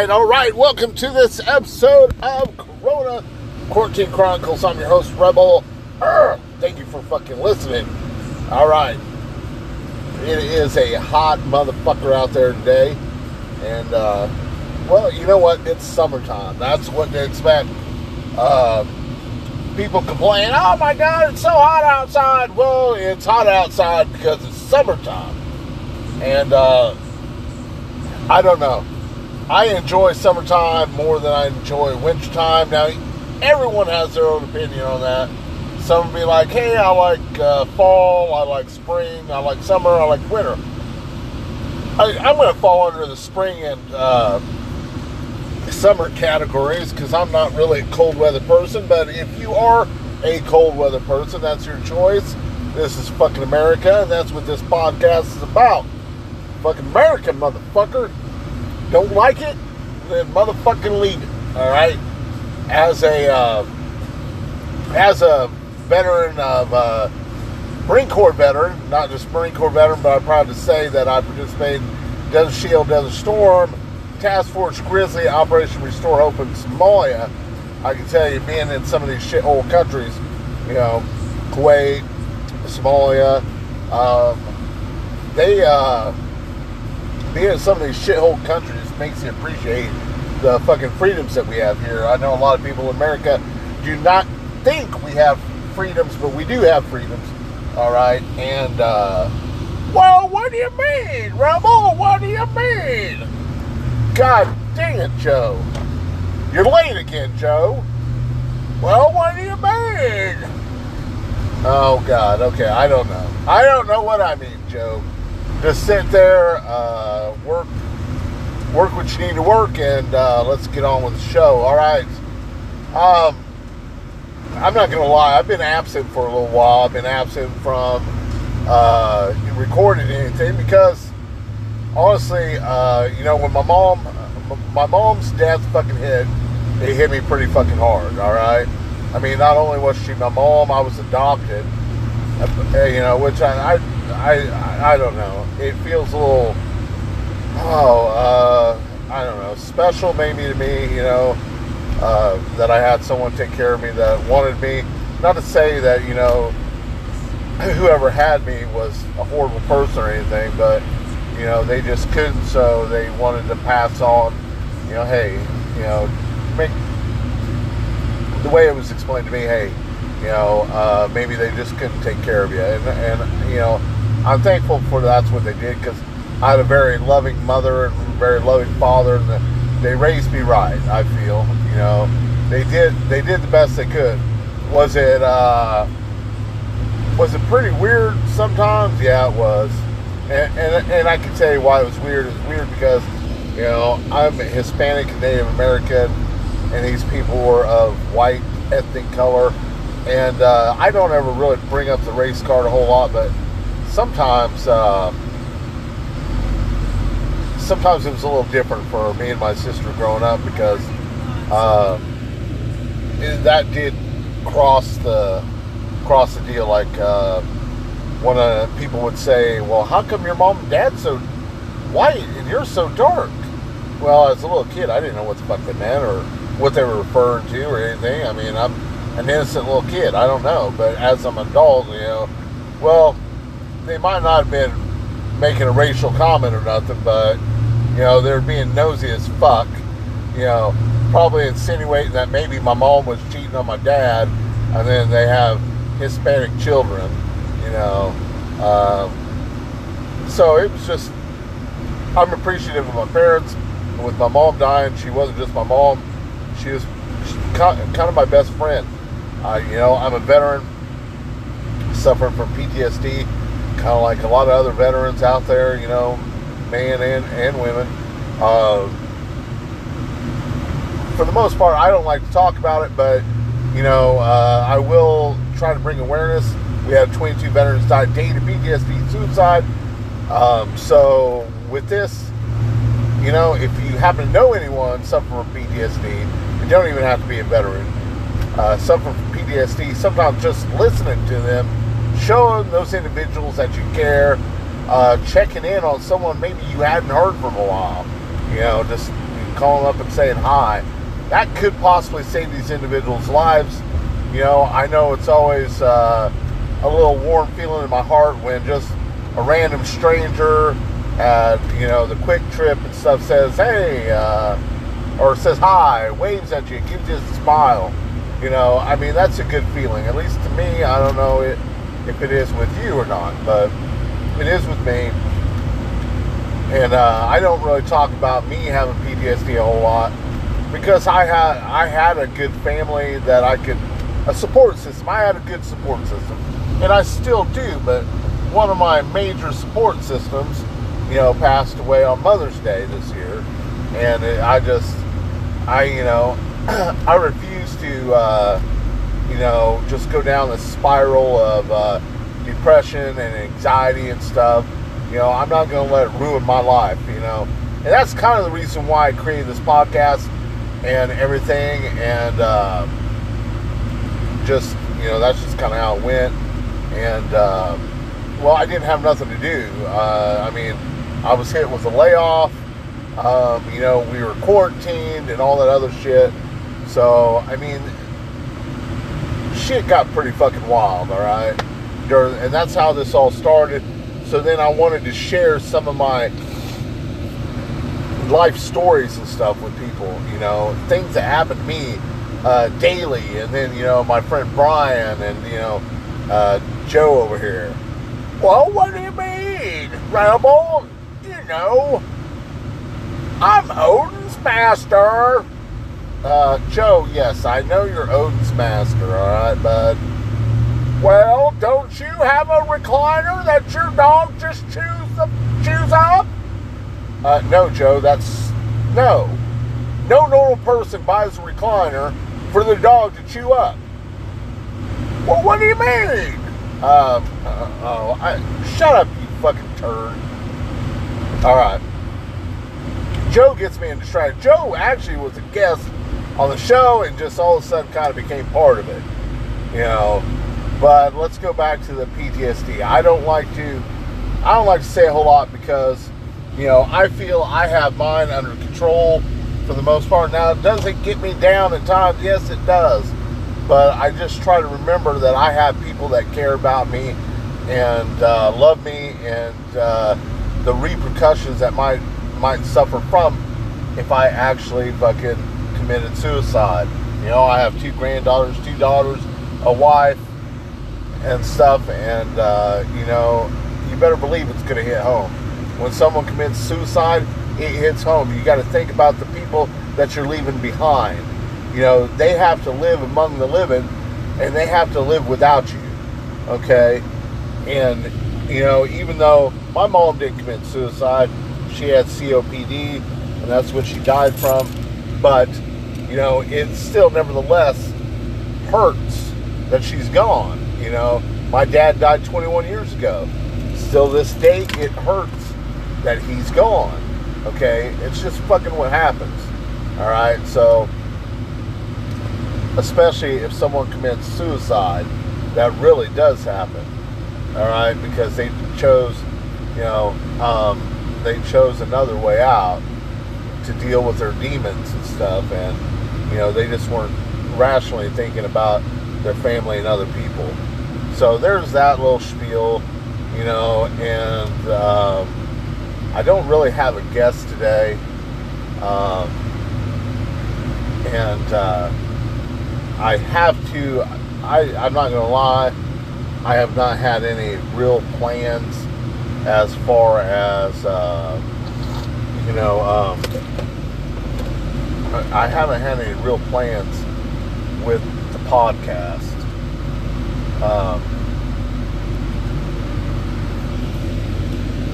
right, all right. Welcome to this episode of Corona Quarantine Chronicles. I'm your host, Rebel. Urgh. Thank you for fucking listening. All right. It is a hot motherfucker out there today. And, uh, well, you know what? It's summertime. That's what to expect. Uh, people complain, oh my God, it's so hot outside. Well, it's hot outside because it's summertime. And, uh, I don't know. I enjoy summertime more than I enjoy wintertime. Now, everyone has their own opinion on that. Some be like, hey, I like uh, fall, I like spring, I like summer, I like winter. I, I'm going to fall under the spring and uh, summer categories because I'm not really a cold weather person. But if you are a cold weather person, that's your choice. This is fucking America, and that's what this podcast is about. Fucking America, motherfucker. Don't like it? Then motherfucking leave it. All right. As a uh, as a veteran of uh, Marine Corps veteran, not just Marine Corps veteran, but I'm proud to say that I participated in Desert Shield, Desert Storm, Task Force Grizzly, Operation Restore Hope in Somalia. I can tell you, being in some of these shit shithole countries, you know, Kuwait, Somalia, um, they uh, being in some of these shithole countries makes you appreciate the fucking freedoms that we have here. I know a lot of people in America do not think we have freedoms, but we do have freedoms. All right, and uh, well, what do you mean, Rebel? What do you mean? God dang it, Joe! You're late again, Joe. Well, what do you mean? Oh God. Okay, I don't know. I don't know what I mean, Joe. Just sit there, uh, work, work what you need to work, and uh, let's get on with the show. All right. Um, I'm not gonna lie. I've been absent for a little while. I've been absent from uh, recording anything because honestly, uh, you know, when my mom, my mom's dad's fucking hit, it hit me pretty fucking hard. All right. I mean, not only was she my mom, I was adopted. uh, You know, which I, I, I, I don't know. It feels a little, oh, uh, I don't know, special maybe to me. You know, uh, that I had someone take care of me that wanted me. Not to say that you know, whoever had me was a horrible person or anything, but you know, they just couldn't, so they wanted to pass on. You know, hey, you know, make the way it was explained to me, hey, you know, uh, maybe they just couldn't take care of you, and, and you know, I'm thankful for that's what they did because I had a very loving mother and very loving father, and they raised me right. I feel, you know, they did they did the best they could. Was it uh, was it pretty weird sometimes? Yeah, it was, and, and and I can tell you why it was weird. It was weird because you know I'm Hispanic and Native American and these people were of white ethnic color. And uh, I don't ever really bring up the race card a whole lot, but sometimes, uh, sometimes it was a little different for me and my sister growing up because uh, it- that did cross the cross the deal. Like uh, one of the people would say, "Well, how come your mom and dad so white and you're so dark?" Well, as a little kid, I didn't know what the fuck they meant or what they were referring to or anything. I mean, I'm an innocent little kid. I don't know. But as I'm an adult, you know, well, they might not have been making a racial comment or nothing, but, you know, they're being nosy as fuck. You know, probably insinuating that maybe my mom was cheating on my dad and then they have Hispanic children, you know. Um, so it was just, I'm appreciative of my parents. With my mom dying, she wasn't just my mom; she was kind of my best friend. Uh, you know, I'm a veteran suffering from PTSD, kind of like a lot of other veterans out there. You know, men and and women. Uh, for the most part, I don't like to talk about it, but you know, uh, I will try to bring awareness. We have 22 veterans died dating to PTSD, suicide. Um, so with this, you know, if you happen to know anyone suffering from PTSD, you don't even have to be a veteran. Uh, suffering from PTSD, sometimes just listening to them, showing those individuals that you care, uh, checking in on someone maybe you hadn't heard from a while. You know, just calling up and saying hi. That could possibly save these individuals' lives. You know, I know it's always uh, a little warm feeling in my heart when just a random stranger at you know the QuikTrip and stuff says hey uh, or says hi waves at you gives you a smile you know i mean that's a good feeling at least to me i don't know it, if it is with you or not but it is with me. And uh, i don't really talk about me having ptsd a whole lot because i had i had a good family that i could a support system. I had a good support system and i still do but one of my major support systems, you know, passed away on Mother's Day this year, and it, I just, I, you know, I refuse to, uh, you know, just go down the spiral of uh, depression and anxiety and stuff. You know, I'm not going to let it ruin my life. You know, and that's kind of the reason why I created this podcast and everything, and uh, just, you know, that's just kind of how it went, and. Uh, well, I didn't have nothing to do. Uh, I mean, I was hit with a layoff. Um, you know, we were quarantined and all that other shit. So, I mean, shit got pretty fucking wild, all right? And that's how this all started. So then I wanted to share some of my life stories and stuff with people, you know, things that happen to me uh, daily. And then, you know, my friend Brian and, you know, uh, Joe over here. Well, what do you mean, Rebel? You know, I'm Odin's master. Uh, Joe, yes, I know you're Odin's master, alright, bud. Well, don't you have a recliner that your dog just chews, up, chews up? Uh, no, Joe, that's. No. No normal person buys a recliner for the dog to chew up. Well, what do you mean? Um, uh, oh, I, shut up, you fucking turd. All right. Joe gets me into stride. Joe actually was a guest on the show and just all of a sudden kind of became part of it. You know, but let's go back to the PTSD. I don't like to, I don't like to say a whole lot because, you know, I feel I have mine under control for the most part. Now, does it get me down at times? Yes, it does but I just try to remember that I have people that care about me and uh, love me, and uh, the repercussions that might might suffer from if I actually fucking committed suicide. You know, I have two granddaughters, two daughters, a wife, and stuff, and uh, you know, you better believe it's going to hit home. When someone commits suicide, it hits home. You got to think about the people that you're leaving behind you know, they have to live among the living and they have to live without you. Okay? And, you know, even though my mom did commit suicide, she had COPD and that's what she died from. But, you know, it still nevertheless hurts that she's gone. You know, my dad died 21 years ago. Still, this day, it hurts that he's gone. Okay? It's just fucking what happens. All right? So, especially if someone commits suicide, that really does happen. All right, because they chose, you know, um, they chose another way out to deal with their demons and stuff, and you know, they just weren't rationally thinking about their family and other people. So there's that little spiel, you know, and um, I don't really have a guest today, um, and. Uh, I have to. I, I'm not going to lie. I have not had any real plans as far as uh, you know. Um, I haven't had any real plans with the podcast. Um,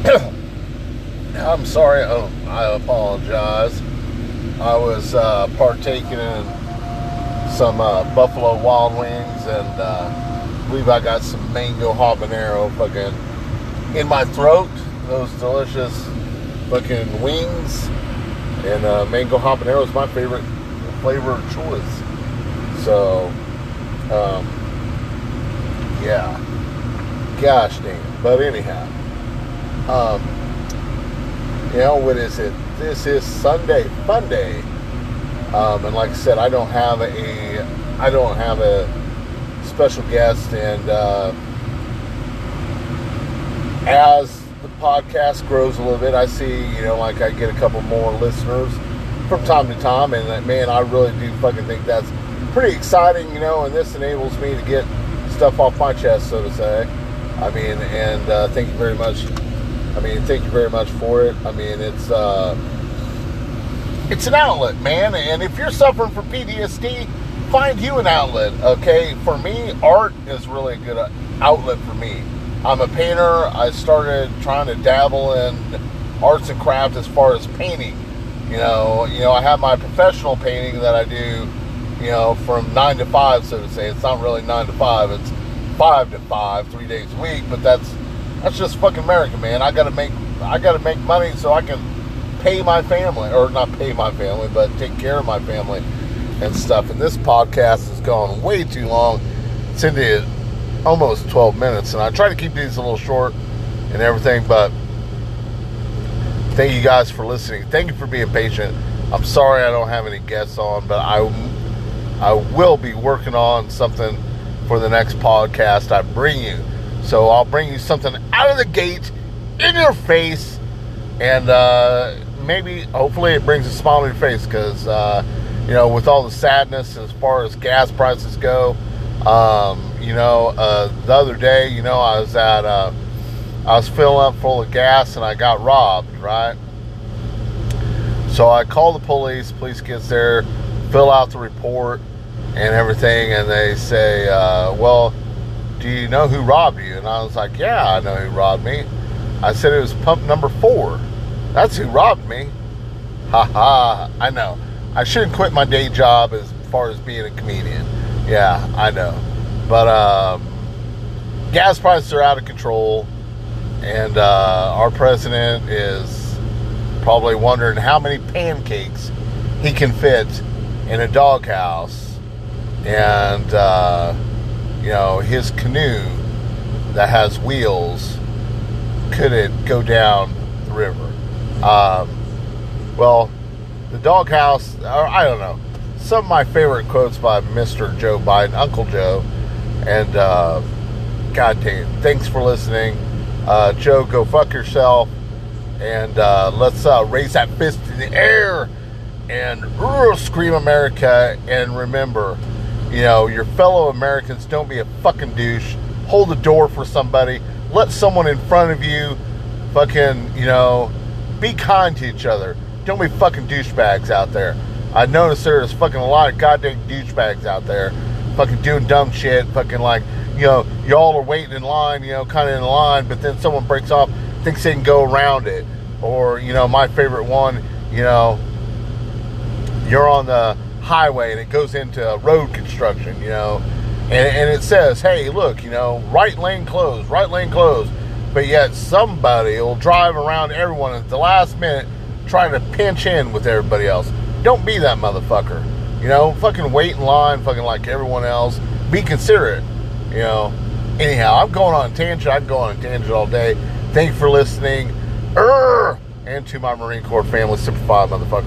I'm sorry. Oh, I apologize. I was uh, partaking in some uh, Buffalo Wild Wings, and uh, I believe I got some mango habanero fucking in my throat. Those delicious fucking wings. And uh, mango habanero is my favorite flavor of choice. So, um, yeah. Gosh damn. But anyhow, um, You know, what is it? This is Sunday, Fun Day. Um, and like I said, I don't have a, I don't have a special guest, and uh, as podcast grows a little bit, I see, you know, like I get a couple more listeners from time to time, and uh, man, I really do fucking think that's pretty exciting, you know, and this enables me to get stuff off my chest, so to say. I mean, and uh, thank you very much. I mean, thank you very much for it. I mean, it's uh, it's an outlet, man. And if you're suffering from PTSD, find you an outlet. Okay, for me, art is really a good outlet for me. I'm a painter. I started trying to dabble in arts and craft as far as painting. You know, you know, I have my professional painting that I do. You know, from nine to five, so to say. It's not really nine to five. It's five to five, three days a week. But that's that's just fucking America, man. I gotta make I gotta make money so I can pay my family, or not pay my family, but take care of my family and stuff. And this podcast has gone way too long. Into almost 12 minutes, and I try to keep these a little short and everything, but thank you guys for listening. Thank you for being patient. I'm sorry I don't have any guests on, but I I will be working on something for the next podcast I bring you. So I'll bring you something out of the gate in your face, and uh, maybe hopefully it brings a smile to your face because uh, you know with all the sadness as far as gas prices go. Um, you know, uh, the other day, you know, I was at, uh, I was filling up full of gas and I got robbed, right? So I call the police. Police gets there, fill out the report and everything, and they say, uh, "Well, do you know who robbed you?" And I was like, "Yeah, I know who robbed me." I said it was pump number four. That's who robbed me. Ha ha! I know. I shouldn't quit my day job as far as being a comedian. Yeah, I know. But um, gas prices are out of control, and uh, our president is probably wondering how many pancakes he can fit in a doghouse, and uh, you know his canoe that has wheels could it go down the river? Um, well, the doghouse, or I don't know some of my favorite quotes by Mr. Joe Biden, Uncle Joe. And uh, God damn, thanks for listening. Uh, Joe, go fuck yourself. And uh, let's uh, raise that fist in the air and scream America. And remember, you know, your fellow Americans, don't be a fucking douche. Hold the door for somebody. Let someone in front of you fucking, you know, be kind to each other. Don't be fucking douchebags out there. I noticed there's fucking a lot of goddamn douchebags out there, fucking doing dumb shit, fucking like, you know, y'all are waiting in line, you know, kind of in line, but then someone breaks off, thinks they can go around it. Or, you know, my favorite one, you know, you're on the highway and it goes into road construction, you know, and, and it says, hey, look, you know, right lane closed, right lane closed. But yet somebody will drive around everyone at the last minute trying to pinch in with everybody else. Don't be that motherfucker. You know, fucking wait in line, fucking like everyone else. Be considerate. You know. Anyhow, I'm going on a tangent. I can go on a tangent all day. Thank you for listening. And to my Marine Corps family, Semper Fi motherfuckers.